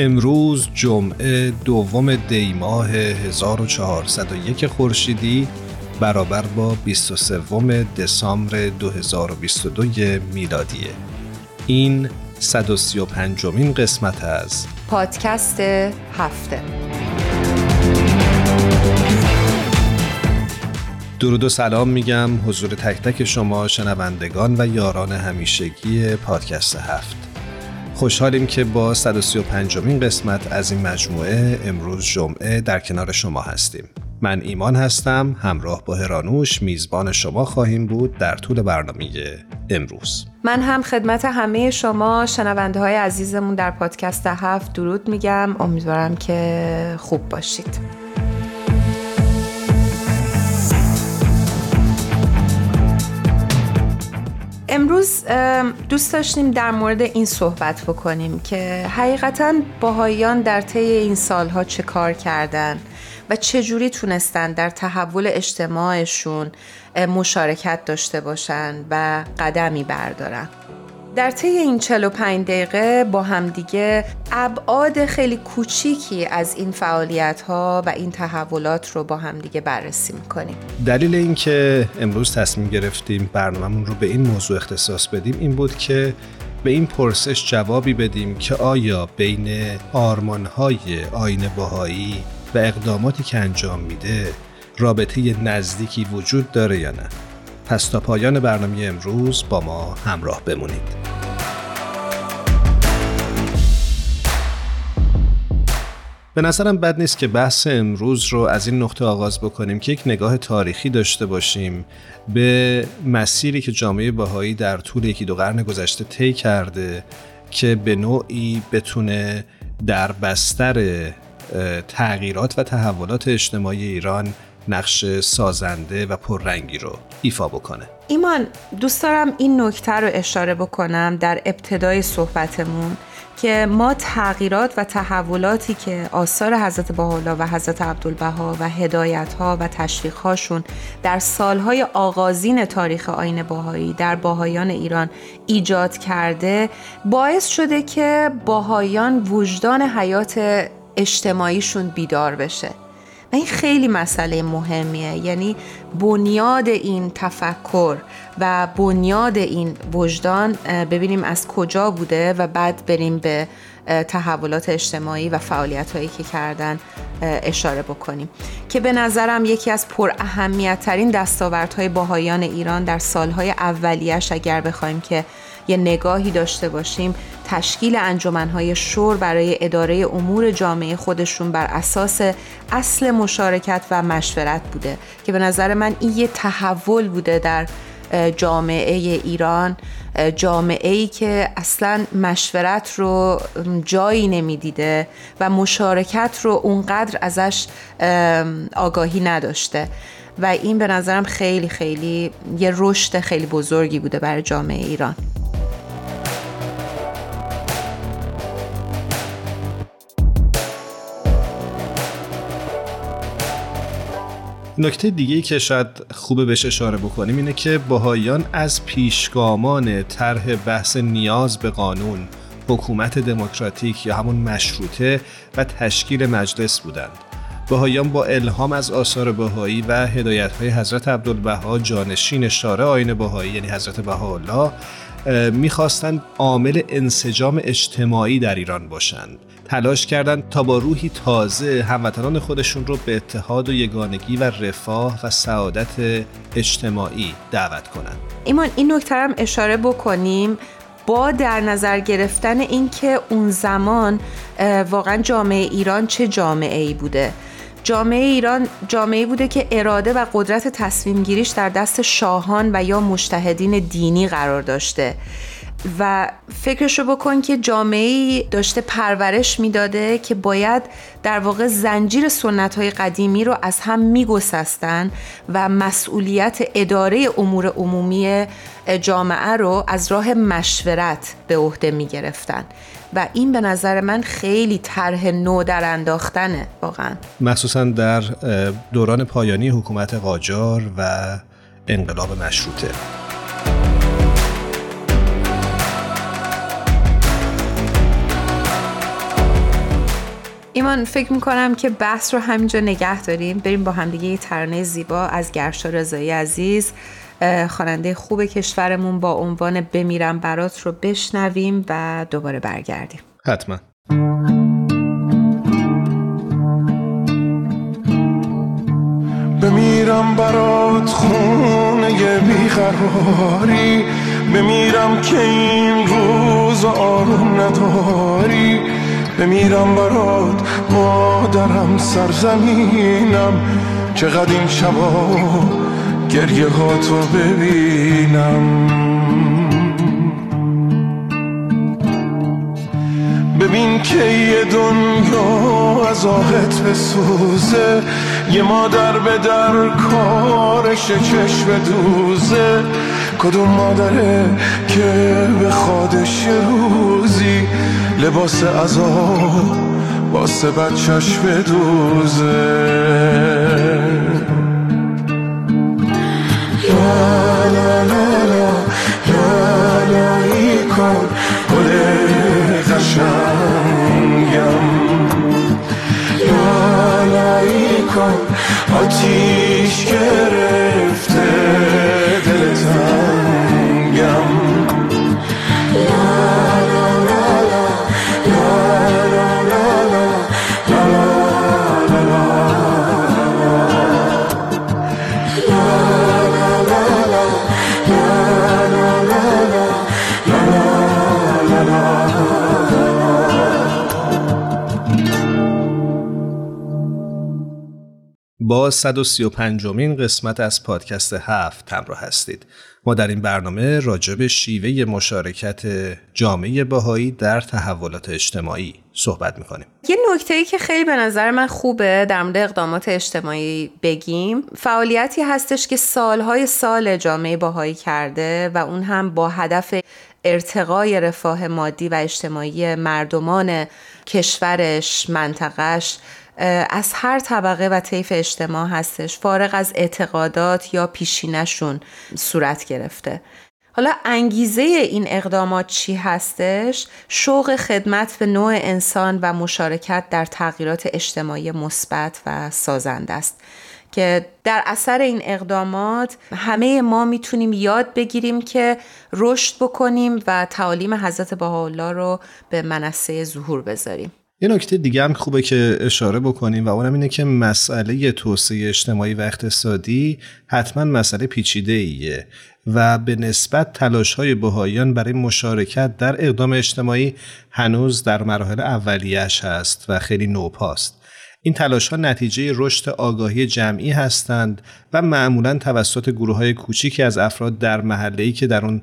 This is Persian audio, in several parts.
امروز جمعه دوم دیماه 1401 خورشیدی برابر با 23 دسامبر 2022 میلادیه این 135 مین قسمت از پادکست هفته. درود و سلام میگم حضور تک تک شما شنوندگان و یاران همیشگی پادکست هفت. خوشحالیم که با 135 مین قسمت از این مجموعه امروز جمعه در کنار شما هستیم. من ایمان هستم همراه با هرانوش میزبان شما خواهیم بود در طول برنامه امروز. من هم خدمت همه شما شنونده های عزیزمون در پادکست هفت درود میگم. امیدوارم که خوب باشید. امروز دوست داشتیم در مورد این صحبت بکنیم که حقیقتا باهایان در طی این سالها چه کار کردن و چجوری تونستن در تحول اجتماعشون مشارکت داشته باشن و قدمی بردارن. در طی این 45 دقیقه با همدیگه ابعاد خیلی کوچیکی از این فعالیت ها و این تحولات رو با همدیگه بررسی می‌کنیم. دلیل اینکه امروز تصمیم گرفتیم برنامهمون رو به این موضوع اختصاص بدیم این بود که به این پرسش جوابی بدیم که آیا بین آرمانهای آین باهایی و اقداماتی که انجام میده رابطه نزدیکی وجود داره یا نه. پس تا پایان برنامه امروز با ما همراه بمونید. به نظرم بد نیست که بحث امروز رو از این نقطه آغاز بکنیم که یک نگاه تاریخی داشته باشیم. به مسیری که جامعه باهایی در طول یکی دو قرن گذشته طی کرده که به نوعی بتونه در بستر تغییرات و تحولات اجتماعی ایران نقش سازنده و پررنگی رو ایفا بکنه. ایمان دوست دارم این نکته رو اشاره بکنم در ابتدای صحبتمون که ما تغییرات و تحولاتی که آثار حضرت بهاءالله و حضرت عبدالبها و هدایتها و تشویقهاشون در سالهای آغازین تاریخ آین باهایی در باهایان ایران ایجاد کرده باعث شده که باهایان وجدان حیات اجتماعیشون بیدار بشه. و این خیلی مسئله مهمیه. یعنی بنیاد این تفکر و بنیاد این وجدان ببینیم از کجا بوده و بعد بریم به تحولات اجتماعی و فعالیت هایی که کردن اشاره بکنیم. که به نظرم یکی از پر اهمیت ترین دستاوردهای باهایان ایران در سالهای اولیش اگر بخوایم که یه نگاهی داشته باشیم. تشکیل انجمنهای شور برای اداره امور جامعه خودشون بر اساس اصل مشارکت و مشورت بوده که به نظر من این یه تحول بوده در جامعه ایران. جامعه ای که اصلا مشورت رو جایی نمی‌دیده و مشارکت رو اونقدر ازش آگاهی نداشته. و این به نظرم خیلی خیلی یه رشد خیلی بزرگی بوده برای جامعه ایران. نکته دیگه که شاید خوبه بهش اشاره بکنیم اینه که باهایان از پیشگامان طرح بحث نیاز به قانون حکومت دموکراتیک یا همون مشروطه و تشکیل مجلس بودند. بهایان با الهام از آثار بهایی و هدایت های حضرت عبدالبها جانشین شارع آین بهایی یعنی حضرت بهاءالله می‌خواستند عامل انسجام اجتماعی در ایران باشند. تلاش کردند تا با روحی تازه هموطنان خودشون رو به اتحاد و یگانگی و رفاه و سعادت اجتماعی دعوت کنند. ایمان این نکته هم اشاره بکنیم. با در نظر گرفتن اینکه اون زمان واقعا جامعه ایران چه جامعه ای بوده؟ جامعه ایران جامعه بوده که اراده و قدرت تصمیم گیریش در دست شاهان و یا مشتهدین دینی قرار داشته. و فکرشو بکن که جامعه داشته پرورش می‌داده که باید در واقع زنجیر سنت های قدیمی رو از هم میگسستن و مسئولیت اداره امور عمومی جامعه رو از راه مشورت به عهده می‌گرفتن. و این به نظر من خیلی طرح نو در انداختنه واقعا. مخصوصا در دوران پایانی حکومت قاجار و انقلاب مشروطه. ایمان فکر می‌کنم که بحث رو همینجا نگه داریم. بریم با همدیگه یه ترانه زیبا از گرشا رضایی عزیز خواننده خوب کشورمون. با عنوان بمیرم برات رو بشنویم و دوباره برگردیم. حتما. بمیرم برات خونه بیقراری. بمیرم که این روز آروم نداری. بمیرم برات مادرم سرزمینم. چقدر این شبا گریه ها تو ببینم. ببین که یه دنیا از آهت بسوزه. یه مادر به در کارش چشم دوزه. کدوم مادره که به خودش روزی لباس عذاب واسه بچش بدوزه لا لا لا لا لا لا ای کن گل قشنگم لا ای کن آتیش گرفته با 135 مین قسمت از پادکست هفت همراه هستید. ما در این برنامه راجع به شیوه مشارکت جامعه باهایی در تحولات اجتماعی صحبت می‌کنیم. یه نکته ای که خیلی به نظر من خوبه در مورد اقدامات اجتماعی بگیم فعالیتی هستش که سالهای سال جامعه باهایی کرده و اون هم با هدف ارتقای رفاه مادی و اجتماعی مردمان کشورش منطقش از هر طبقه و طیف اجتماع هستش فارغ از اعتقادات یا پیشینشون صورت گرفته. حالا انگیزه این اقدامات چی هستش؟ شوق خدمت به نوع انسان و مشارکت در تغییرات اجتماعی مثبت و سازنده است. که در اثر این اقدامات همه ما می‌تونیم یاد بگیریم که رشد بکنیم و تعالیم حضرت بهاءالله رو به منصه ظهور بذاریم. یه نکته دیگه هم خوبه که اشاره بکنیم و اونم اینه که مسئله توسعه اجتماعی و اقتصادی حتما مسئله پیچیده ایه و به نسبت تلاش های بهاییان برای مشارکت در اقدام اجتماعی هنوز در مراحل اولیش هست و خیلی نوپاست. این تلاش ها نتیجه رشد آگاهی جمعی هستند و معمولا توسط گروه های کوچیکی از افراد در محله که در اون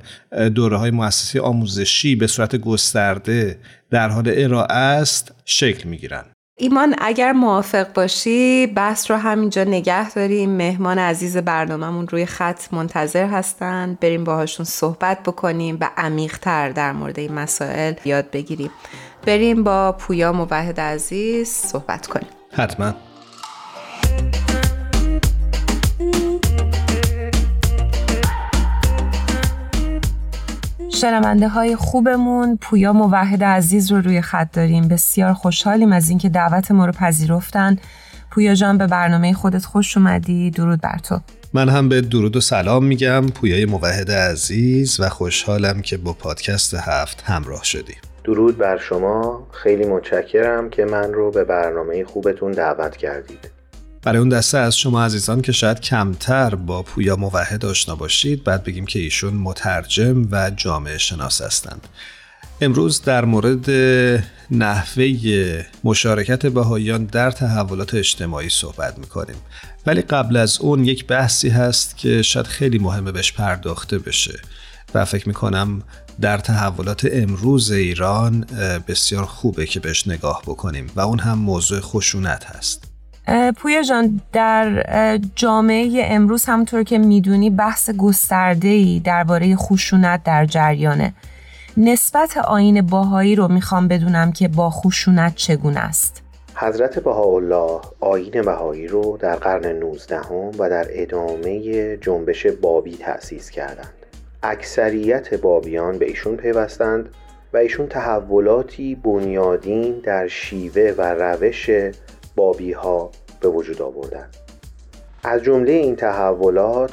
دوره های مؤسسه آموزشی به صورت گسترده در حال ارائه است شکل می گیرند. ایمان اگر موافق باشی بحث رو همینجا نگه داریم مهمان عزیز برنامهمون روی خط منتظر هستن. بریم باهاشون صحبت بکنیم و عمیقتر در مورد این مسائل یاد بگیریم. بریم با پویا موحد عزیز صحبت کنیم. حتما. شنونده های خوبمون پویا موحد عزیز رو روی خط داریم. بسیار خوشحالیم از اینکه دعوت ما رو پذیرفتن. پویا جان به برنامه خودت خوش اومدی. درود بر تو. من هم به درود و سلام میگم. پویای موحد عزیز و خوشحالم که با پادکست هفت همراه شدی درود بر شما. خیلی متشکرم که من رو به برنامه خوبتون دعوت کردید. برای اون دسته از شما عزیزان که شاید کمتر با پویا موحد آشنا باشید بعد بگیم که ایشون مترجم و جامعه شناس هستند. امروز در مورد نحوه مشارکت بهاییان در تحولات اجتماعی صحبت می‌کنیم. ولی قبل از اون یک بحثی هست که شاید خیلی مهمه بهش پرداخته بشه. و فکر می‌کنم در تحولات امروز ایران بسیار خوبه که بهش نگاه بکنیم و اون هم موضوع خشونت هست. پویا جان در جامعه امروز همطور که می‌دونی بحث گسترده‌ای درباره خشونت در جریانه. نسبت آین باهایی رو می‌خوام بدونم که با خشونت چگونه است. حضرت بهاءالله آین بهایی رو در قرن 19 و در ادامه جنبش بابی تأسیس کردند. اکثریت بابیان به ایشون پیوستند و ایشون تحولاتی بنیادین در شیوه و روش بابی ها به وجود آوردند. از جمله این تحولات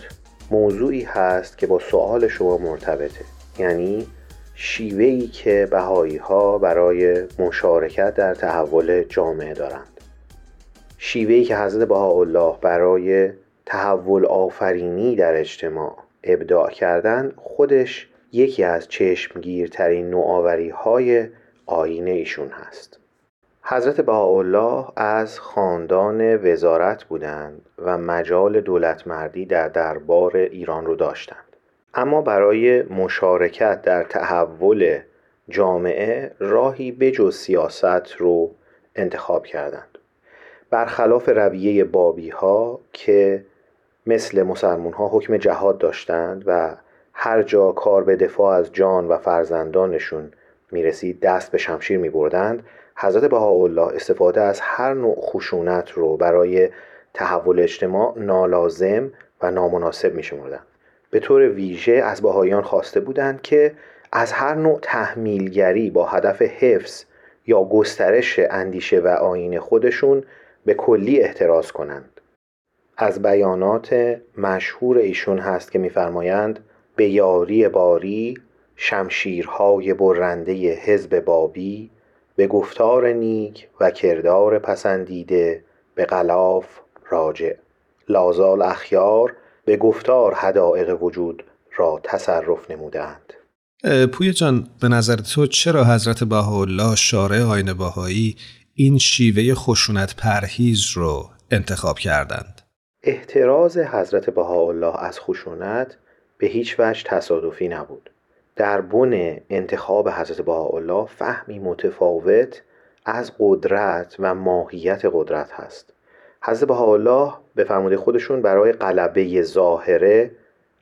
موضوعی هست که با سوال شما مرتبطه یعنی شیوهی که بهایی ها برای مشارکت در تحول جامعه دارند. شیوهی که حضرت بهاءالله برای تحول آفرینی در اجتماع ابداع کردن خودش یکی از چشمگیرترین نوآوری های آین ایشون هست. حضرت بهاءالله از خاندان وزارت بودند و مجال دولتمردی در دربار ایران رو داشتند. اما برای مشارکت در تحول جامعه راهی بجز سیاست رو انتخاب کردند. برخلاف رویه بابی ها که مثل مسلمون ها حکم جهاد داشتند و هر جا کار به دفاع از جان و فرزندانشون می‌رسید دست به شمشیر می بردند حضرت بهاءالله استفاده از هر نوع خشونت رو برای تحول اجتماع نالازم و نامناسب می شمردند به طور ویژه از بهاییان خواسته بودند که از هر نوع تحمیلگری با هدف حفظ یا گسترش اندیشه و آین خودشون به کلی احتراز کنند. از بیانات مشهور ایشون هست که میفرمایند به یاری باری شمشیرهای برنده حزب بابی به گفتار نیک و کردار پسندیده به غلاف راجع. لازال اخیار به گفتار حدائق وجود را تصرف نمودند پوی جان به نظر تو چرا حضرت بهاءالله شارع آین باهایی این شیوه خشونت پرهیز رو انتخاب کردند احتراز حضرت بهاءالله از خشونت به هیچ وجه تصادفی نبود. در بن انتخاب حضرت بهاءالله فهمی متفاوت از قدرت و ماهیت قدرت هست. حضرت بهاءالله به فرموده خودشون برای غلبه ظاهره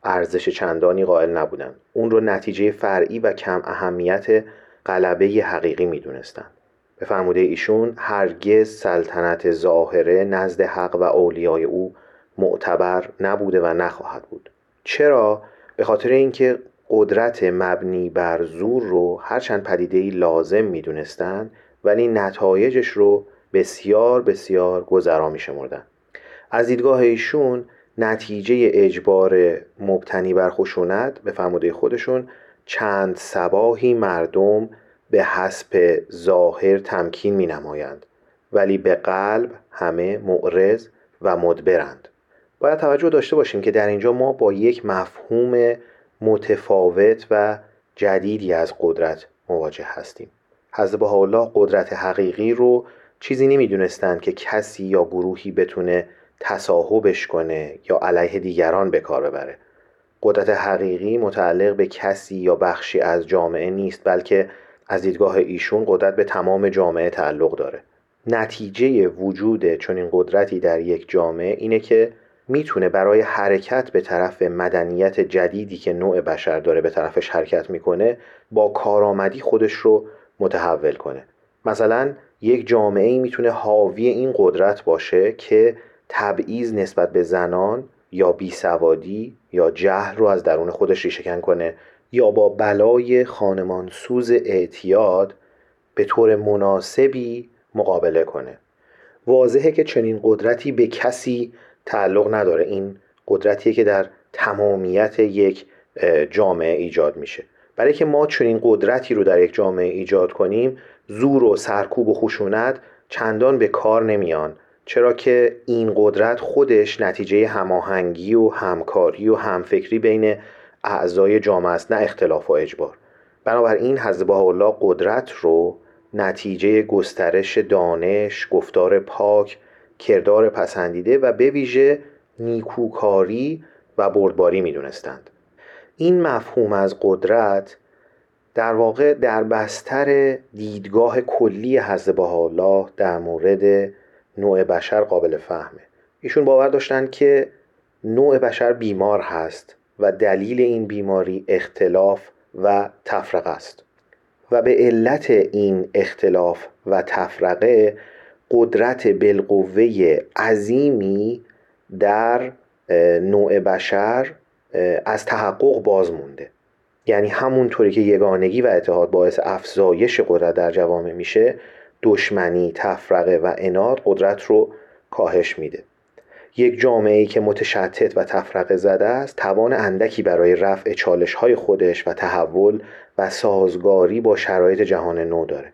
ارزش چندانی قائل نبودند. اون رو نتیجه فرعی و کم اهمیت غلبه حقیقی می‌دونستند به فرموده ایشون هرگز سلطنت ظاهره نزد حق و اولیای او معتبر نبوده و نخواهد بود. چرا؟ به خاطر اینکه قدرت مبنی بر زور رو هرچند پدیده لازم می‌دونستند ولی نتایجش رو بسیار بسیار گذرا می شمردن. از دیدگاه ایشون نتیجه اجبار مبتنی بر خشونت به فرموده خودشون چند سباهی مردم به حسب ظاهر تمکین می نمایند ولی به قلب همه معرض و مدبرند. باید توجه داشته باشیم که در اینجا ما با یک مفهوم متفاوت و جدیدی از قدرت مواجه هستیم. حضرت الله قدرت حقیقی رو چیزی نمی‌دونستند که کسی یا گروهی بتونه تصاحبش کنه یا علیه دیگران به کار ببره. قدرت حقیقی متعلق به کسی یا بخشی از جامعه نیست بلکه از دیدگاه ایشون قدرت به تمام جامعه تعلق داره. نتیجه وجود چنین قدرتی در یک جامعه اینه که می‌تونه برای حرکت به طرف مدنیت جدیدی که نوع بشر داره به طرفش حرکت می‌کنه با کارآمدی خودش رو متحول کنه. مثلا یک جامعه ای می‌تونه حاوی این قدرت باشه که تبعیض نسبت به زنان یا بیسوادی یا جهل رو از درون خودش ریشهکن کنه یا با بلای خانمان سوز اعتیاد به طور مناسبی مقابله کنه. واضحه که چنین قدرتی به کسی تعلق نداره. این قدرتیه که در تمامیت یک جامعه ایجاد میشه. برای که ما چنین قدرتی رو در یک جامعه ایجاد کنیم زور و سرکوب و خشونت چندان به کار نمیان. چرا که این قدرت خودش نتیجه هماهنگی و همکاری و همفکری بین اعضای جامعه است نه اختلاف و اجبار. بنابراین حضرت الله قدرت رو نتیجه گسترش دانش، گفتار پاک، کردار پسندیده و به ویژه نیکوکاری و بردباری می‌دونستند. این مفهوم از قدرت در واقع در بستر دیدگاه کلی حضرت الله در مورد نوع بشر قابل فهمه ایشون باور داشتند که نوع بشر بیمار هست و دلیل این بیماری اختلاف و تفرقه است و به علت این اختلاف و تفرقه قدرت بالقوه عظیمی در نوع بشر از تحقق باز مونده. یعنی همونطوری که یگانگی و اتحاد باعث افزایش قدرت در جوامع میشه دشمنی، تفرقه و اناد قدرت رو کاهش میده. یک جامعه ای که متشتت و تفرقه زده است توان اندکی برای رفع چالش های خودش و تحول و سازگاری با شرایط جهان نو داره.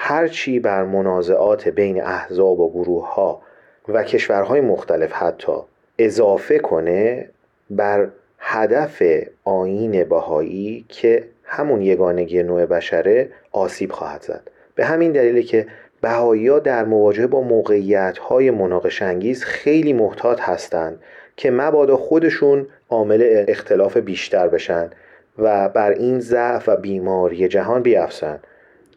هرچی بر منازعات بین احزاب و گروه ها و کشورهای مختلف حتی اضافه کنه بر هدف آین بهایی که همون یگانگی نوع بشره آسیب خواهد زد. به همین دلیل که بهایی ها در مواجهه با موقعیت های مناقش انگیز خیلی محتاط هستند که مبادا خودشون عامل اختلاف بیشتر بشن و بر این ضعف و بیماری جهان بیافزن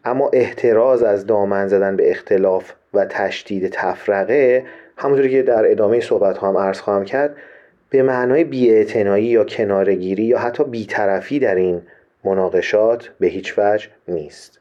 اما احتراز از دامن زدن به اختلاف و تشدید تفرقه همونطوری که در ادامه صحبت هم عرض خواهم کرد به معنای بیاعتنایی یا کنارگیری یا حتی بیطرفی در این مناقشات به هیچ وجه نیست.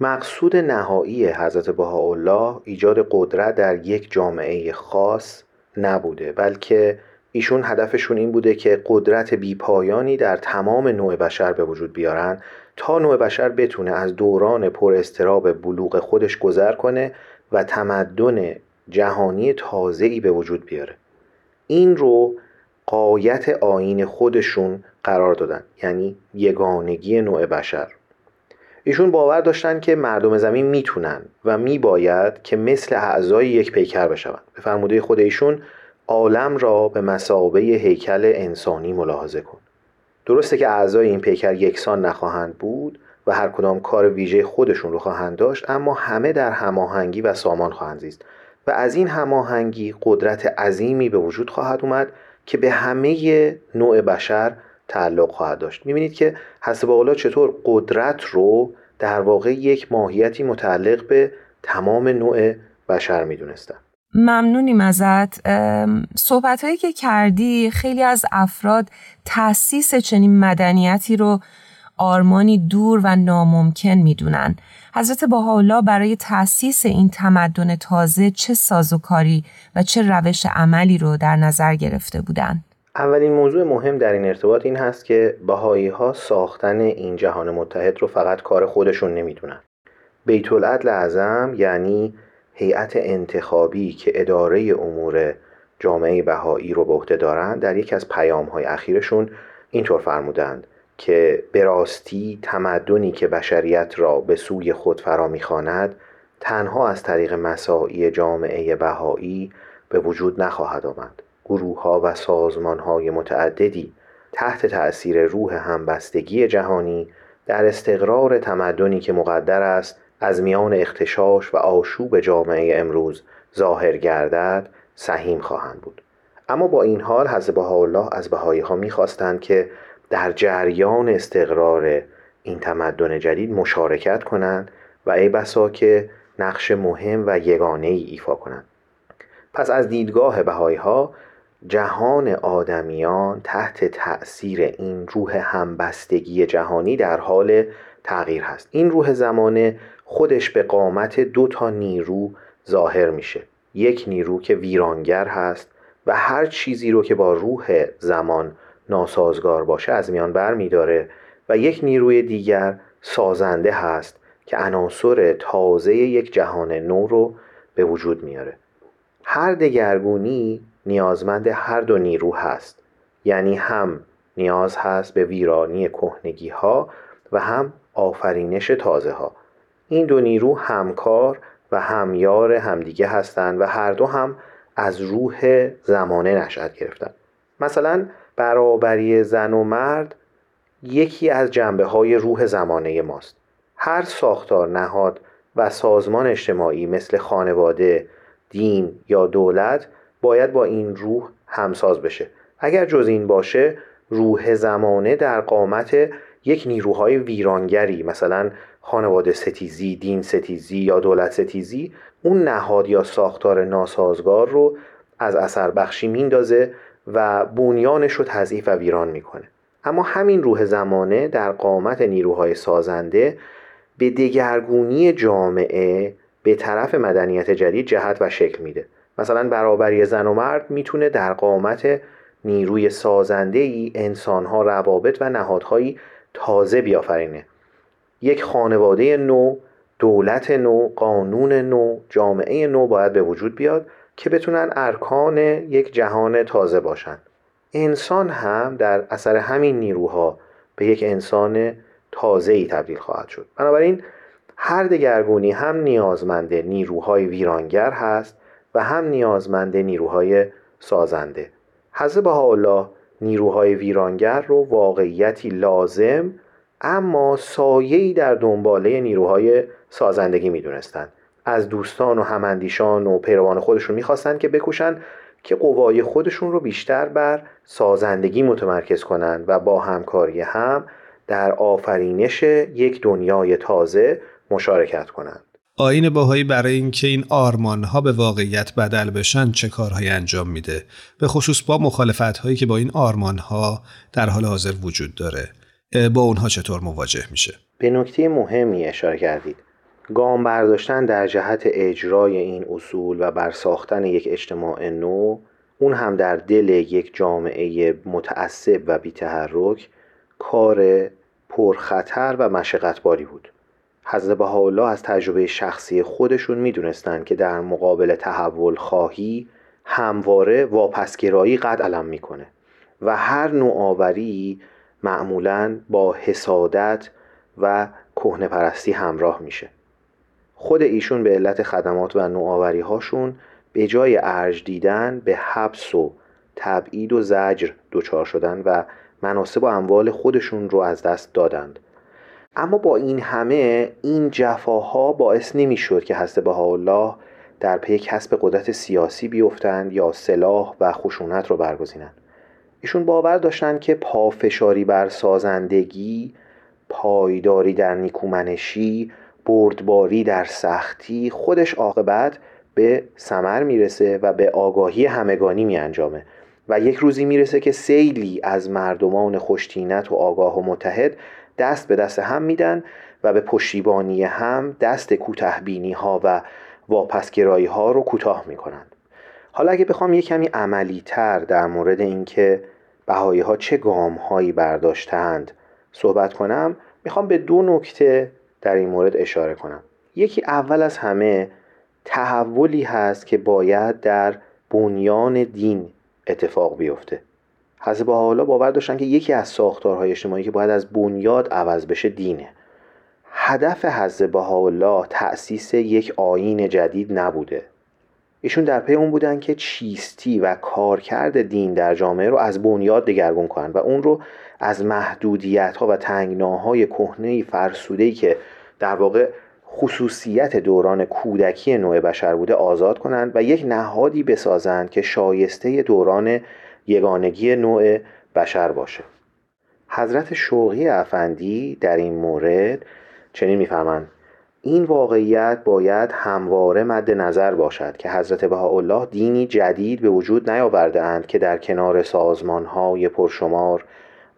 مقصود نهایی حضرت بهاءالله ایجاد قدرت در یک جامعه خاص نبوده بلکه ایشون هدفشون این بوده که قدرت بیپایانی در تمام نوع بشر به وجود بیارن تا نوع بشر بتونه از دوران پر استراب بلوغ خودش گذر کنه و تمدن جهانی تازه‌ای به وجود بیاره. این رو قایت آین خودشون قرار دادن یعنی یگانگی نوع بشر. ایشون باور داشتن که مردم زمین می‌تونن و میباید که مثل اعضای یک پیکر بشوند. به فرموده خود ایشون عالم را به مسابه هیکل انسانی ملاحظه کن. درسته که اعضای این پیکر یکسان نخواهند بود و هر کدام کار ویژه خودشون رو خواهند داشت اما همه در هماهنگی و سامان خواهند زیست و از این هماهنگی قدرت عظیمی به وجود خواهد اومد که به همه نوع بشر تعلق خواهد داشت. می‌بینید که حسب الله چطور قدرت رو در واقع یک ماهیتی متعلق به تمام نوع بشر می‌دونستن ممنونیم ازت. صحبت هایی که کردی خیلی از افراد تاسیس چنین مدنیتی رو آرمانی دور و ناممکن می‌دونن. حضرت بهاءالله برای تأسیس این تمدن تازه چه سازوکاری و چه روش عملی رو در نظر گرفته بودند اولین موضوع مهم در این ارتباط این هست که بهایی ها ساختن این جهان متحد رو فقط کار خودشون نمی‌دونن. بیت العدل اعظم یعنی هیئت انتخابی که اداره امور جامعه بهایی رو به عهده دارند در یکی از پیام های اخیرشون اینطور فرمودند که به راستی تمدنی که بشریت را به سوی خود فرا می‌خواند تنها از طریق مساعی جامعه بهایی به وجود نخواهد آمد. گروه ها و سازمان های متعددی تحت تأثیر روح همبستگی جهانی در استقرار تمدنی که مقدر است از میان اختشاش و آشوب جامعه امروز ظاهر گردد سهیم خواهند بود. اما با این حال حضرت الله از بهایی ها می‌خواستند که در جریان استقرار این تمدن جدید مشارکت کنند و ای بسا که نقش مهم و یگانه ای ایفا کنند. پس از دیدگاه بهایی ها جهان آدمیان تحت تأثیر این روح همبستگی جهانی در حال تغییر هست. این روح زمانه خودش به قامت دو تا نیرو ظاهر میشه. یک نیرو که ویرانگر هست و هر چیزی رو که با روح زمان ناسازگار باشه از میان بر میداره و یک نیروی دیگر سازنده هست که عناصر تازه یک جهان نو رو به وجود میاره. هر دگرگونی نیازمند هر دو نیرو هست. یعنی هم نیاز هست به ویرانی کهنگی ها و هم آفرینش تازه ها این دو نیرو همکار و همیار همدیگه هستند و هر دو هم از روح زمانه نشأت گرفتن مثلا برابری زن و مرد یکی از جنبه های روح زمانه ماست. هر ساختار نهاد و سازمان اجتماعی مثل خانواده، دین یا دولت باید با این روح همساز بشه. اگر جز این باشه روح زمانه در قامت یک نیروهای ویرانگری مثلا خانواده ستیزی، دین ستیزی یا دولت ستیزی اون نهاد یا ساختار ناسازگار رو از اثر بخشی میندازه و بنیانش رو تضعیف و ویران می‌کنه. اما همین روح زمانه در قامت نیروهای سازنده به دگرگونی جامعه به طرف مدنیت جدید جهت و شکل میده. مثلا برابری زن و مرد می‌تونه در قامت نیروی سازنده ای انسانها روابط و نهادهایی تازه بیافرینه. یک خانواده نو دولت نو قانون نو جامعه نو باید به وجود بیاد که بتونن ارکان یک جهان تازه باشن. انسان هم در اثر همین نیروها به یک انسان تازه ای تبدیل خواهد شد. بنابراین هر دگرگونی هم نیازمند نیروهای ویرانگر هست و هم نیازمند نیروهای سازنده. حضرت بهاءالله نیروهای ویرانگر رو واقعیتی لازم اما سایه‌ای در دنباله نیروهای سازندگی می‌دونستند از دوستان و هماندیشان و پیروان خودشون می‌خواستند که بکوشن که قوای خودشون رو بیشتر بر سازندگی متمرکز کنند و با همکاری هم در آفرینش یک دنیای تازه مشارکت کنند آین باهایی برای اینکه این آرمان ها به واقعیت بدل بشن چه کارهایی انجام میده؟ به خصوص با مخالفت هایی که با این آرمان ها در حال حاضر وجود داره. با اونها چطور مواجه میشه؟ به نکته مهمی اشاره کردید. گام برداشتن در جهت اجرای این اصول و برساختن یک اجتماع نو اون هم در دل یک جامعه متعصب و بیتحرک کار پرخطر و مشقتباری بود. حضرت بهاءالله از تجربه شخصی خودشون می‌دونستند که در مقابل تحول خواهی همواره واپسگرایی قد علم می‌کنه و هر نوآوری معمولا با حسادت و کهنه پرستی همراه میشه. خود ایشون به علت خدمات و نوآوری هاشون به جای ارج دیدن به حبس و تبعید و زجر دچار شدن و مناسب و اموال خودشون رو از دست دادند. اما با این همه این جفاها باعث نمی‌شد که حضرت بهاءالله در پی کسب قدرت سیاسی بیفتند یا سلاح و خشونت رو برگزینند. ایشون باور داشتند که پافشاری بر سازندگی پایداری در نیکومنشی بردباری در سختی خودش عاقبت به سمر می‌رسه و به آگاهی همگانی میانجامه. و یک روزی می‌رسه که سیلی از مردمان خوشتینت و آگاه و متحد دست به دست هم میدن و به پشتیبانی هم دست کوتهبینی ها و واپسگرایی ها رو کوتاه می‌کنند. حالا اگه بخوام یه کمی عملی تر در مورد اینکه بهایی ها چه گام هایی برداشتند صحبت کنم می‌خوام به دو نکته در این مورد اشاره کنم. یکی اول از همه تحولی هست که باید در بنیان دین اتفاق بیفته. حضرت حالا باور داشتن که یکی از ساختارهای اجتماعی که باید از بنیاد عوض بشه دینه. هدف حضرت بهاءالله تأسیس یک آیین جدید نبوده. ایشون در پی اون بودن که چیستی و کارکرد دین در جامعه رو از بنیاد دگرگون کنند و اون رو از محدودیت ها و تنگناهای کهنه فرسوده که در واقع خصوصیت دوران کودکی نوع بشر بوده آزاد کنند و یک نهادی بسازند که شایسته دوران یگانگی نوع بشر باشه. حضرت شوقی افندی در این مورد چنین میفرمند این واقعیت باید همواره مد نظر باشد که حضرت بهاءالله دینی جدید به وجود نیاورده اند که در کنار های پرشمار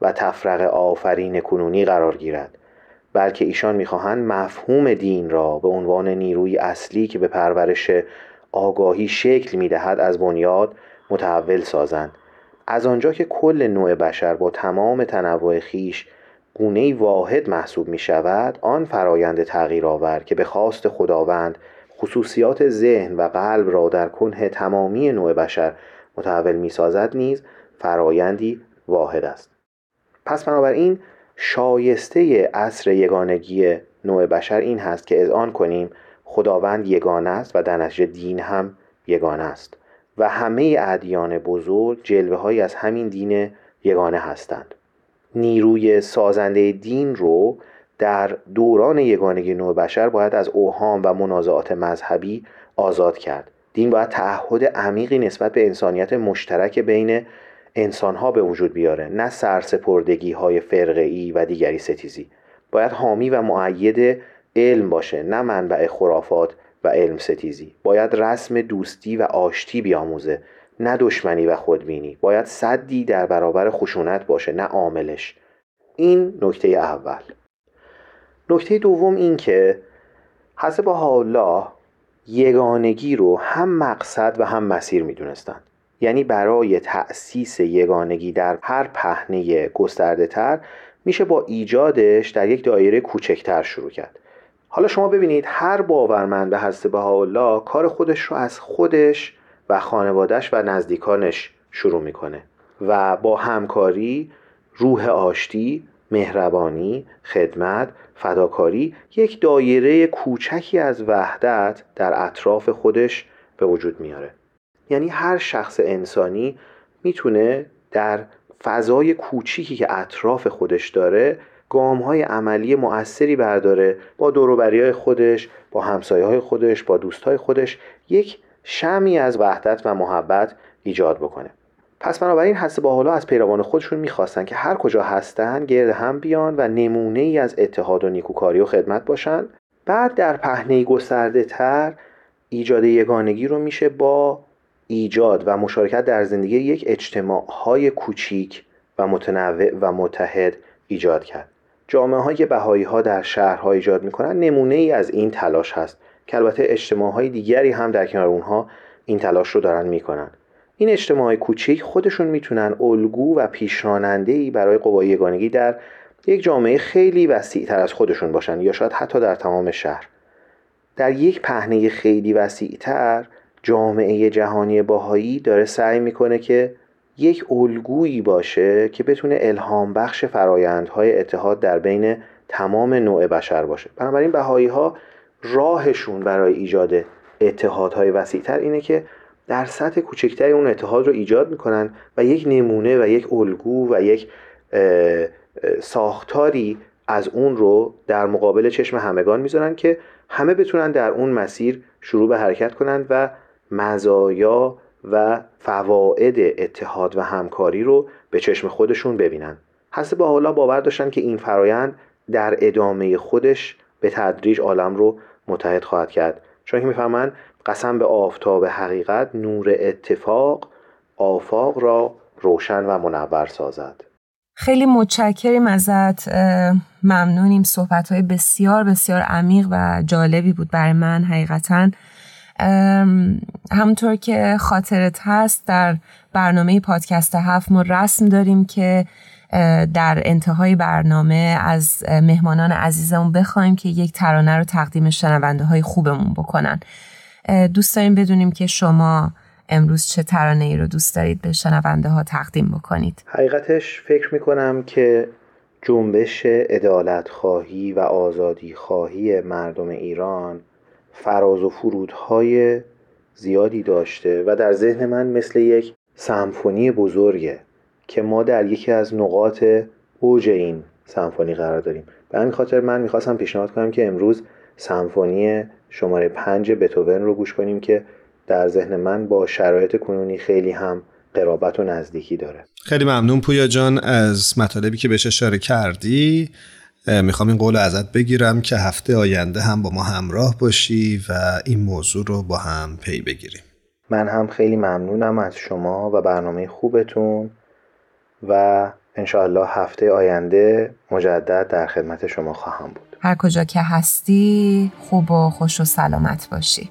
و تفرق آفرین کنونی قرار گیرد بلکه ایشان می‌خواهند مفهوم دین را به عنوان نیروی اصلی که به پرورش آگاهی شکل می‌دهد از بنیاد متحول سازند. از آنجا که کل نوع بشر با تمام تنوع خیش گونه واحد محسوب می شود آن فرایند تغییر آور که به خواست خداوند خصوصیات ذهن و قلب را در کنه تمامی نوع بشر متحول می‌سازد نیز فرایندی واحد است. پس بنابراین شایسته عصر یگانگی نوع بشر این هست که اذعان کنیم خداوند یگانه است و در نتیجه دین هم یگانه است و همه ادیان بزرگ جلوه های از همین دین یگانه هستند. نیروی سازنده دین رو در دوران یگانگی نوع بشر باید از اوهام و منازعات مذهبی آزاد کرد. دین باید تعهد عمیقی نسبت به انسانیت مشترک بین انسانها به وجود بیاره نه سرسپردگی های فرقه و دیگری ستیزی. باید حامی و معید علم باشه نه منبع خرافات و علم ستیزی. باید رسم دوستی و آشتی بیاموزه. نه دشمنی و خودبینی. باید صدی در برابر خشونت باشه نه عاملش. این نکته اول. نکته دوم این که حضرت الله یگانگی رو هم مقصد و هم مسیر می‌دونستند یعنی برای تأسیس یگانگی در هر پهنه گسترده تر میشه با ایجادش در یک دایره کوچکتر شروع کرد. حالا شما ببینید هر باورمند به حضرت بهاءالله کار خودش رو از خودش و خانوادش و نزدیکانش شروع می‌کنه و با همکاری روح آشتی مهربانی خدمت فداکاری یک دایره کوچکی از وحدت در اطراف خودش به وجود میاره. یعنی هر شخص انسانی می‌تونه در فضای کوچیکی که اطراف خودش داره گام های عملی مؤثری برداره با دوروبری خودش با همسایه های خودش با دوست های خودش. یک شمی از وحدت و محبت ایجاد بکنه. پس بنابراین حضرت حالا از پیروان خودشون می‌خواستن که هر کجا هستن گرد هم بیان و نمونه ای از اتحاد و نیکوکاری و خدمت باشن. بعد در پهنه گسترده تر ایجاد یگانگی رو میشه با ایجاد و مشارکت در زندگی یک اجتماع های کوچیک و متنوع و متحد ایجاد کرد. جامعه های بهایی ها در شهرها ایجاد می‌کنن نمونه ای از این تلاش هست. که البته اجتماع های دیگری هم در کنار اونها این تلاش رو دارن می‌کنن. این اجتماع کوچیک خودشون می‌تونن الگو و پیشراننده ای برای قوای یگانگی در یک جامعه خیلی وسیع تر از خودشون باشن یا شاید حتی در تمام شهر. در یک پهنه خیلی وسیع تر جامعه جهانی باهایی داره سعی می‌کنه که یک الگویی باشه که بتونه الهام بخش فرایندهای اتحاد در بین تمام نوع بشر باشه. بنابراین بهایی ها راهشون برای ایجاد اتحادهای وسیعتر اینه که در سطح کوچکتری اون اتحاد رو ایجاد می‌کنن و یک نمونه و یک الگو و یک ساختاری از اون رو در مقابل چشم همگان می‌ذارن که همه بتونن در اون مسیر شروع به حرکت کنند و مزایا و فواید اتحاد و همکاری رو به چشم خودشون ببینن. حسب با حالا باور داشتن که این فرایند در ادامه خودش به تدریج عالم رو متحد خواهد کرد. چون که می‌فهمن قسم به آفتاب حقیقت نور اتفاق آفاق را روشن و منور سازد. خیلی متشکریم ازت ممنونیم. صحبت های بسیار بسیار عمیق و جالبی بود برای من حقیقتا. همونطور که خاطرت هست در برنامه پادکست هفت ما رسم داریم که در انتهای برنامه از مهمانان عزیزمون بخوایم که یک ترانه رو تقدیم شنونده های خوبمون بکنن. دوست داریم بدونیم که شما امروز چه ترانه ای رو دوست دارید به شنونده ها تقدیم بکنید. حقیقتش فکر می‌کنم که جنبش ادالت خواهی و آزادی خواهی مردم ایران فراز و فرودهای زیادی داشته و در ذهن من مثل یک سمفونی بزرگه. که ما در یکی از نقاط اوج این سمفونی قرار داریم. به همین خاطر من می‌خواستم پیشنهاد کنم که امروز سمفونی شماره پنج بتوون رو گوش کنیم که در ذهن من با شرایط کنونی خیلی هم قرابت و نزدیکی داره. خیلی ممنون پویا جان از مطالبی که بهش اشاره کردی. می‌خوام این قول ازت بگیرم که هفته آینده هم با ما همراه باشی و این موضوع رو با هم پی بگیریم. من هم خیلی ممنونم از شما و برنامه خوبتون. و انشاءالله هفته آینده مجدد در خدمت شما خواهم بود. هر کجا که هستی خوب و خوش و سلامت باشی.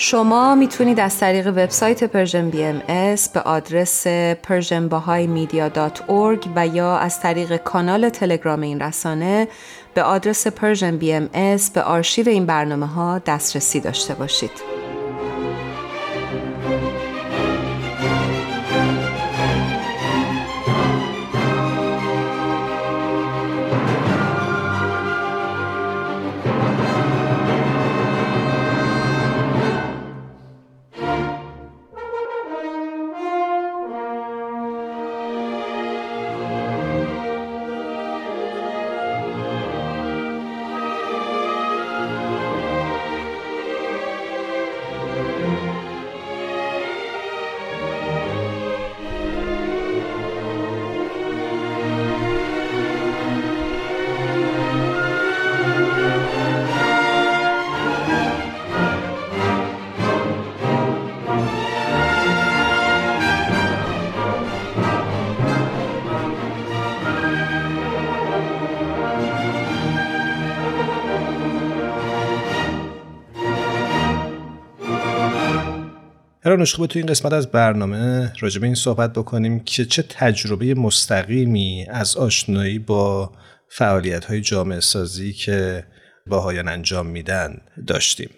شما می‌تونید از طریق وبسایت Persian BMS به آدرس persianbahaimedia.org و یا از طریق کانال تلگرام این رسانه به آدرس Persian BMS به آرشیو این برنامه ها دسترسی داشته باشید. هرانوش خوبه تو این قسمت از برنامه راجع به این صحبت بکنیم که چه تجربه مستقیمی از آشنایی با فعالیت های جامعه سازی که باهایان انجام میدن داشتیم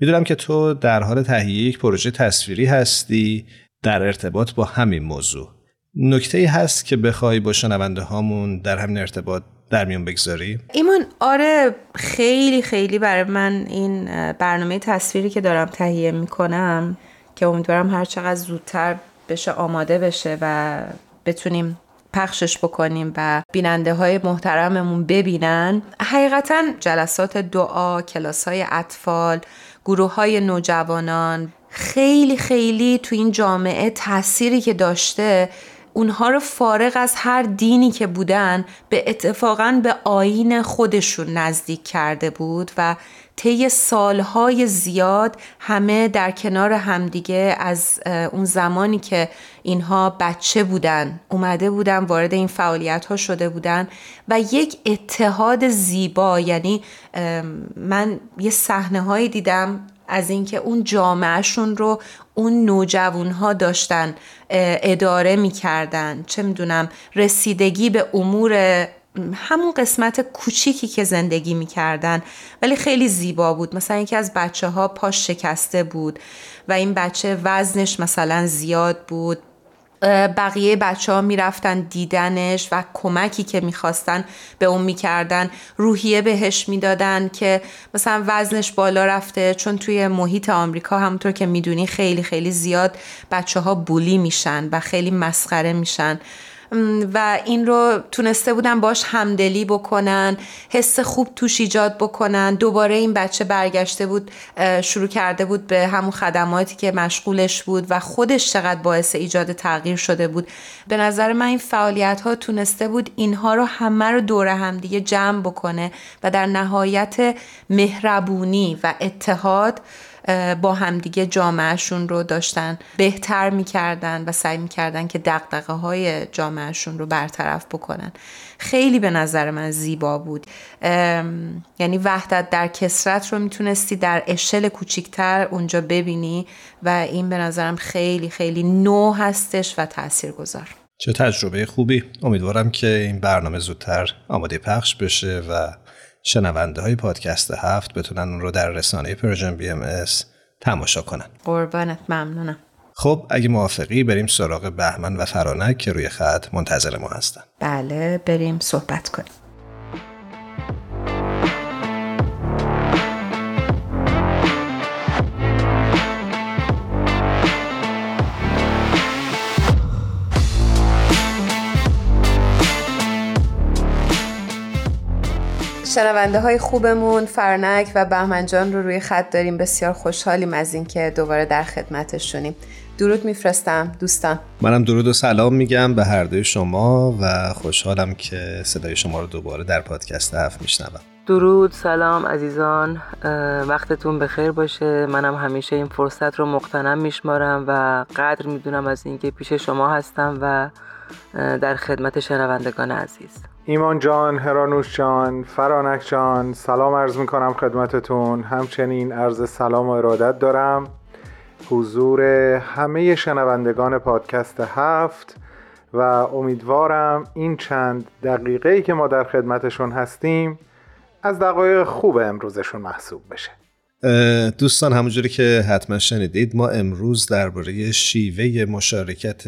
می‌دونم که تو در حال تهیه یک پروژه تصویری هستی در ارتباط با همین موضوع نکته ای هست که بخوای با شنونده هامون در همین ارتباط در میون بگذاری؟ ایمان آره خیلی خیلی برای من این برنامه تصویری که دارم تهیه می‌کنم که امیدوارم هر چقدر زودتر بشه آماده بشه و بتونیم پخشش بکنیم و بیننده های محترممون ببینن. حقیقتا جلسات دعا کلاس های اطفال گروه های نوجوانان خیلی خیلی تو این جامعه تأثیری که داشته اونها رو فارغ از هر دینی که بودن به اتفاقا به آین خودشون نزدیک کرده بود و طی سالهای زیاد همه در کنار همدیگه از اون زمانی که اینها بچه بودن اومده بودن وارد این فعالیت ها شده بودن و یک اتحاد زیبا یعنی من یه صحنه هایی دیدم از اینکه اون جامعهشون رو اون نوجوان ها داشتن اداره می‌کردن. چه می‌دونم رسیدگی به امور همون قسمت کوچیکی که زندگی می‌کردن ولی خیلی زیبا بود. مثلا یکی از بچه ها پاش شکسته بود و این بچه وزنش مثلا زیاد بود. بقیه بچه ها می‌رفتن دیدنش و کمکی که می‌خواستن به اون می‌کردن روحیه بهش می‌دادن که مثلا وزنش بالا رفته. چون توی محیط آمریکا همونطور که می‌دونی خیلی خیلی زیاد بچه ها بولی میشن و خیلی مسخره میشن. و این رو تونسته بودن باش همدلی بکنن حس خوب توش ایجاد بکنن. دوباره این بچه برگشته بود شروع کرده بود به همون خدماتی که مشغولش بود و خودش چقدر باعث ایجاد تغییر شده بود. به نظر من این فعالیت ها تونسته بود اینها رو همه رو دور هم دیگه جمع بکنه و در نهایت مهربونی و اتحاد با همدیگه جامعهشون رو داشتن بهتر می‌کردن و سعی می‌کردن که دقدقه های جامعهشون رو برطرف بکنن. خیلی به نظر من زیبا بود. یعنی وحدت در کثرت رو می‌تونستی در اشل کوچیکتر اونجا ببینی و این به نظرم خیلی خیلی نو هستش و تأثیر گذار چه تجربه خوبی. امیدوارم که این برنامه زودتر آماده پخش بشه و شنونده های پادکست هفت بتونن اون رو در رسانه Persian BMS تماشا کنن. قربانت ممنونم. خب اگه موافقی بریم سراغ بهمن و فرانک که روی خط منتظر ما هستن. بله بریم صحبت کنیم. شنونده های خوبمون فرنک و بهمن جان رو روی خط داریم. بسیار خوشحالیم از اینکه دوباره در خدمتشونیم. درود میفرستم دوستان. منم درود و سلام میگم به هر دوی شما و خوشحالم که صدای شما رو دوباره در پادکست هفت میشنوم. درود سلام عزیزان. وقتتون بخیر باشه. منم همیشه این فرصت رو مقتنم میشمارم و قدر می‌دونم از اینکه پیش شما هستم و در خدمت شنوندگان عزیز. ایمان جان، هرانوش جان، فرانک جان سلام عرض می کنم خدمتتون. همچنین عرض سلام و ارادت دارم. حضور همه شنوندگان پادکست هفت و امیدوارم این چند دقیقه ای که ما در خدمتشون هستیم از دقایق خوب امروزشون محسوب بشه. دوستان همونجوری که حتما شنیدید ما امروز درباره شیوه مشارکت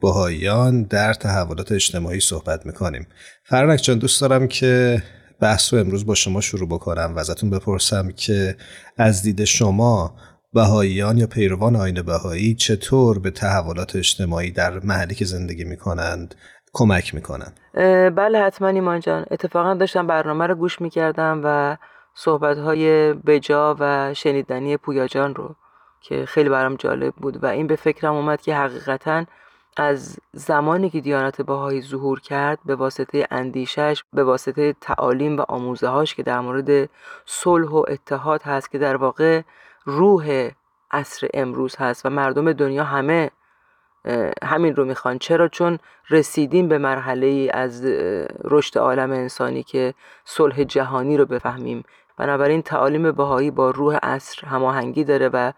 بهاییان در تحولات اجتماعی صحبت می‌کنیم. فرنک جان دوست دارم که بحث رو امروز با شما شروع بکنم و ازتون بپرسم که از دید شما بهاییان یا پیروان آین بهایی چطور به تحولات اجتماعی در محلی که زندگی می‌کنند کمک می‌کنن بله حتما ایمان جان. اتفاقا داشتم برنامه رو گوش می‌کردم و صحبت های بجا و شنیدنی پویا جان رو که خیلی برام جالب بود و این به فکرم اومد که حقیقتا از زمانی که دیانت باهایی ظهور کرد به واسطه اندیشش به واسطه تعالیم و آموزه هاش که در مورد صلح و اتحاد هست که در واقع روح عصر امروز هست و مردم دنیا همه همین رو می‌خوان. چرا؟ چون رسیدیم به مرحله ای از رشد عالم انسانی که صلح جهانی رو بفهمیم. بنابراین تعالیم بهایی با روح عصر هماهنگی داره و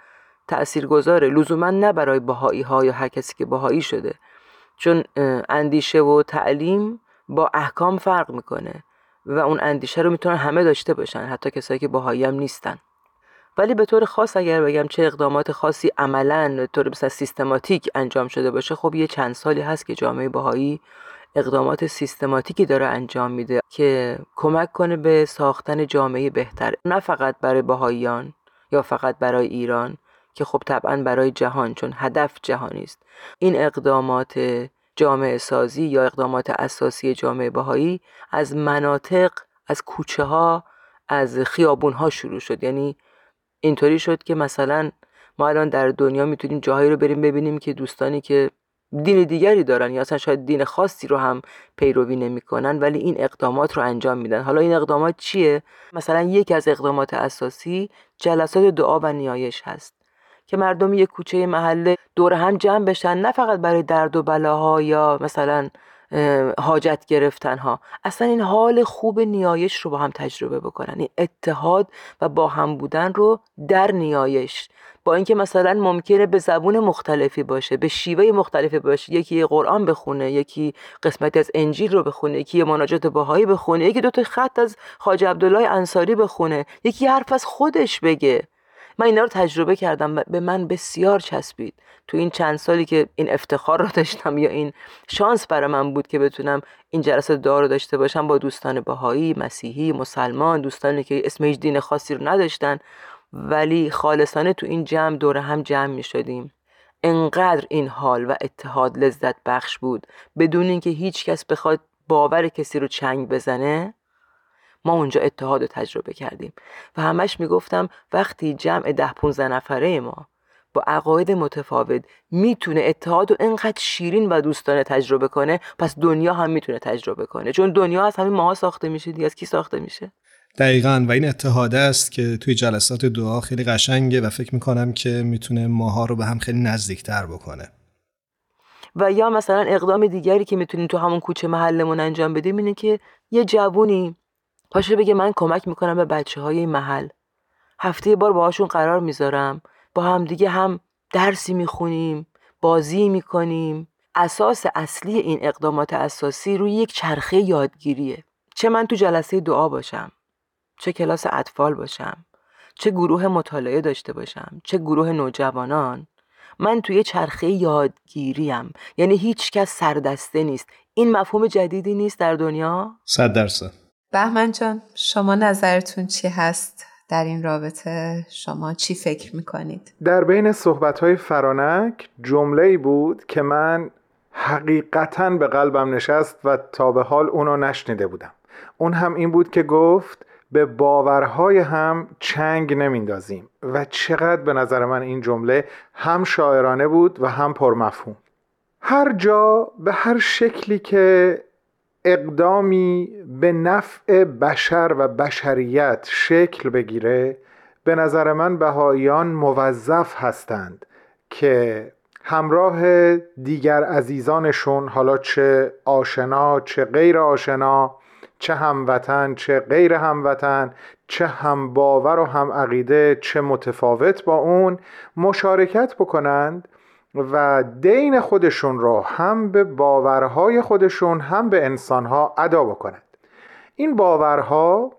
تأثیر گذاره لزوما نه برای بهایی ها یا هر کسی که بهایی شده. چون اندیشه و تعلیم با احکام فرق می‌کنه و اون اندیشه رو می‌تونن همه داشته باشن حتی کسایی که بهایی هم نیستن. ولی به طور خاص اگر بگم چه اقدامات خاصی عملا به طور مثلا سیستماتیک انجام شده باشه خب یه چند سالی هست که جامعه بهایی اقدامات سیستماتیکی داره انجام میده که کمک کنه به ساختن جامعه بهتر. نه فقط برای بهاییان یا فقط برای ایران. که خب طبعا برای جهان چون هدف جهانی است. این اقدامات جامعه سازی یا اقدامات اساسی جامعه بهایی از مناطق از کوچه ها از خیابون ها شروع شد. یعنی اینطوری شد که مثلا ما الان در دنیا می‌تونیم جاهایی رو بریم ببینیم که دوستانی که دین دیگری دارن یا اصلا شاید دین خاصی رو هم پیروی نمی‌کنن ولی این اقدامات رو انجام میدن. حالا این اقدامات چیه؟ مثلا یکی از اقدامات اساسی جلسات دعا و نیایش هست. که مردم یک کوچه محله دور هم جمع بشن نه فقط برای درد و بلاها یا مثلا حاجت گرفتن ها اصلا این حال خوب نیایش رو با هم تجربه بکنن. این اتحاد و با هم بودن رو در نیایش. با اینکه مثلا ممکنه به زبون مختلفی باشه به شیوه مختلفی باشه. یکی قرآن بخونه یکی قسمتی از انجیل رو بخونه یکی مناجات باهایی بخونه یکی دو تا خط از خواجه عبدالله انصاری بخونه یکی حرف از خودش بگه. من اینا رو تجربه کردم به من بسیار چسبید. تو این چند سالی که این افتخار رو داشتم یا این شانس برای من بود که بتونم این جلسات دعا رو داشته باشم با دوستان بهایی، مسیحی، مسلمان، دوستانی که اسم هیچ دین خاصی رو نداشتن ولی خالصانه تو این جمع دور هم جمع می شدیم. انقدر این حال و اتحاد لذت بخش بود. بدون اینکه هیچ کس بخواد باور کسی رو چنگ بزنه ما اونجا اتحاد رو تجربه کردیم و همش می‌گفتم وقتی جمع ده 15 نفره ما با عقاید متفاوت می‌تونه اتحاد و انقدر شیرین و دوستانه تجربه کنه پس دنیا هم می‌تونه تجربه کنه. چون دنیا از همین ماها ساخته میشه دیگه از کی ساخته میشه؟ دقیقا. و این اتحاده است که توی جلسات دعا خیلی قشنگه و فکر می‌کنم که می‌تونه ماها رو به هم خیلی نزدیکتر بکنه. و یا مثلا اقدام دیگری که می‌تونیم تو همون کوچه محلمون انجام بدیم اینه که یه جوونی پاشه بگه من کمک می‌کنم به بچه های محل. هفته بار باهاشون قرار می‌ذارم. با هم دیگه هم درسی می‌خونیم بازی می‌کنیم. اساس اصلی این اقدامات اساسی روی یک چرخه یادگیریه. چه من تو جلسه دعا باشم چه کلاس اطفال باشم چه گروه مطالعه داشته باشم چه گروه نوجوانان. من توی چرخه یادگیریم. یعنی هیچ کس سردسته نیست. این مفهوم جدیدی نیست در دنیا؟ صد درصد. بهمن جان شما نظرتون چی هست در این رابطه؟ شما چی فکر می‌کنید؟ در بین صحبت فرانک جمله بود که من حقیقتا به قلبم نشست و تا به حال اونو نشنیده بودم. اون هم این بود که گفت به باورهای هم چنگ نمیندازیم و چقدر به نظر من این جمله هم شاعرانه بود و هم پرمفهوم. هر جا به هر شکلی که اقدامی به نفع بشر و بشریت شکل بگیره به نظر من بهاییان موظف هستند که همراه دیگر عزیزانشون حالا چه آشنا چه غیر آشنا چه هموطن چه غیر هموطن چه هم باور و هم عقیده چه متفاوت با اون مشارکت بکنند و دین خودشون رو هم به باورهای خودشون هم به انسانها ادا بکنند. این باورها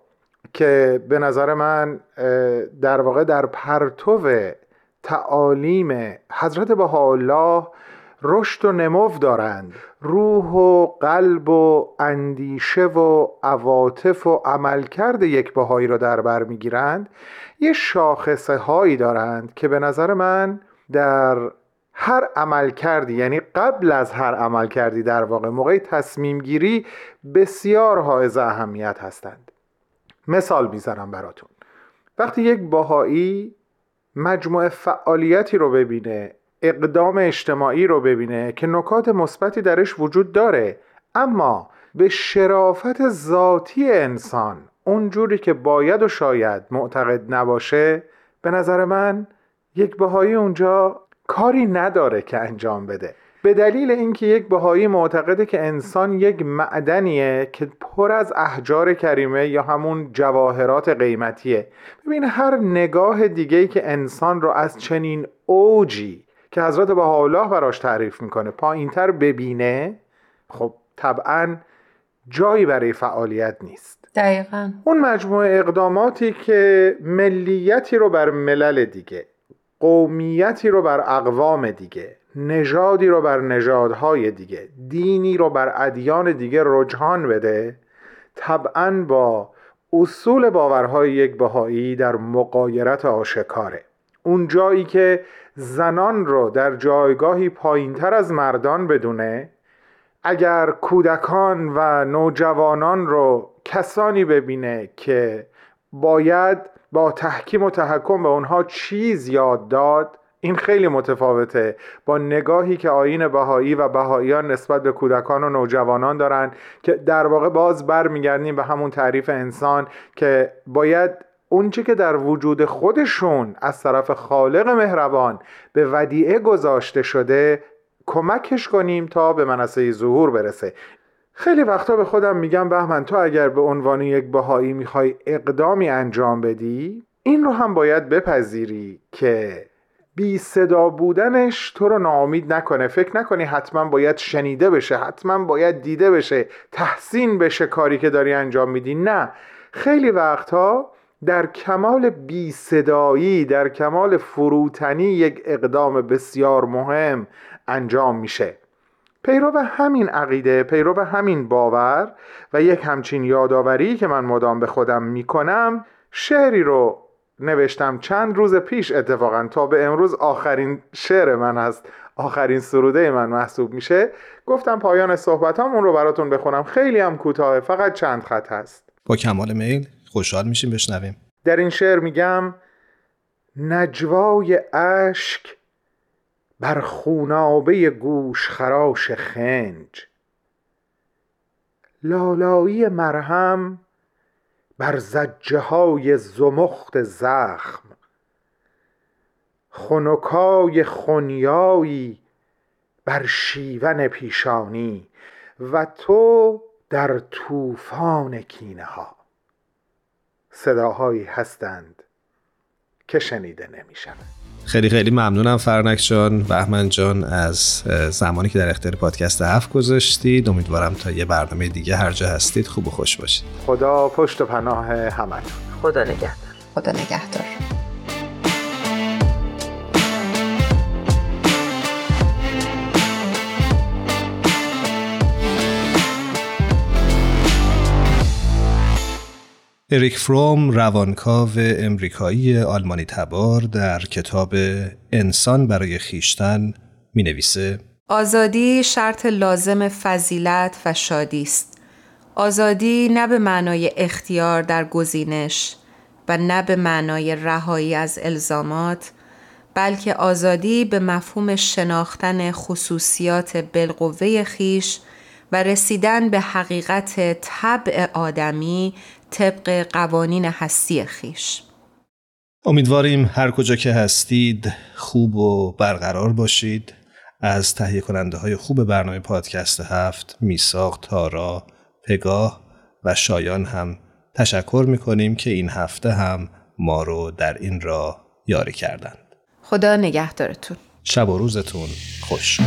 که به نظر من در واقع در پرتو تعالیم حضرت بهاءالله رشد و نمو دارند. روح و قلب و اندیشه و عواطف و عملکرد یک بهایی را در بر می‌گیرند. یه شاخصه هایی دارند که به نظر من در هر عمل کردی یعنی قبل از هر عمل کردی در واقع موقع تصمیم گیری بسیار حائز اهمیت هستند. مثال می‌زنم براتون. وقتی یک باهایی مجموعه فعالیتی رو ببینه اقدام اجتماعی رو ببینه که نکات مثبتی درش وجود داره اما به شرافت ذاتی انسان اونجوری که باید و شاید معتقد نباشه به نظر من یک بهایی اونجا کاری نداره که انجام بده. به دلیل اینکه یک بهایی معتقده که انسان یک معدنیه که پر از احجار کریمه یا همون جواهرات قیمتیه. ببین هر نگاه دیگه که انسان رو از چنین اوجی که حضرت بهاءالله براش تعریف می‌کنه پایینتر ببینه خب طبعا جایی برای فعالیت نیست. دقیقا. اون مجموعه اقداماتی که ملیتی رو بر ملل دیگه. قومیتی رو بر اقوام دیگه نژادی رو بر نژادهای دیگه دینی رو بر ادیان دیگه رجحان بده طبعا با اصول باورهای یک بهایی در مقایرت آشکاره. اون جایی که زنان رو در جایگاهی پایینتر از مردان بدونه اگر کودکان و نوجوانان رو کسانی ببینه که باید با تحکیم و تحکم به اونها چیز یاد داد. این خیلی متفاوته. با نگاهی که آین بهایی و بهاییان نسبت به کودکان و نوجوانان دارن که در واقع باز برمیگردیم به همون تعریف انسان که باید اونچه که در وجود خودشون از طرف خالق مهربان به ودیعه گذاشته شده کمکش کنیم تا به منصه ظهور برسه. خیلی وقتا به خودم میگم بهمن تو اگر به عنوان یک بهایی می‌خوای اقدامی انجام بدی این رو هم باید بپذیری که بی صدا بودنش تو رو ناامید نکنه. فکر نکنی حتما باید شنیده بشه حتما باید دیده بشه تحسین بشه کاری که داری انجام میدی. نه خیلی وقتها در کمال بی صدایی در کمال فروتنی یک اقدام بسیار مهم انجام میشه. پیرو همین عقیده پیرو همین باور و یک همچین یادآوری که من مدام به خودم می‌کنم شعری رو نوشتم چند روز پیش اتفاقا تا به امروز آخرین شعر من هست آخرین سروده من محسوب میشه. گفتم پایان صحبت اون رو براتون بخونم. خیلی هم کوتاه فقط چند خط هست. با کمال میل خوشحال میشیم بشنویم. در این شعر میگم نجوای اشک بر خونابه گوش خراش خنج. لالایی مرهم بر زجه های زمخت زخم. خنکای خونیایی بر شیون پیشانی و تو در طوفان کینه ها صداهایی هستند که شنیده نمیشن خیلی خیلی ممنونم فرنک جان بهمن جان از زمانی که در اختیار پادکست هفت گذاشتید. امیدوارم تا یه برنامه دیگه هر جا هستید خوب و خوش باشید. خدا پشت و پناه همتون. خدا نگهدار. خدا نگهدار. اریک فروم روانکاو امریکایی آلمانی تبار در کتاب انسان برای خیشتن می نویسه آزادی شرط لازم فضیلت و شادی است. آزادی نه به معنای اختیار در گزینش و نه به معنای رهایی از الزامات بلکه آزادی به مفهوم شناختن خصوصیات بالقوه خیش و رسیدن به حقیقت طبع آدمی طبق قوانین هستی خیش. امیدواریم هر کجا که هستید خوب و برقرار باشید. از تهیه کننده های خوب برنامه پادکست هفت میساق تارا پگاه و شایان هم تشکر می‌کنیم که این هفته هم ما رو در این راه یاری کردند. خدا نگهدارتون. شب و روزتون خوش.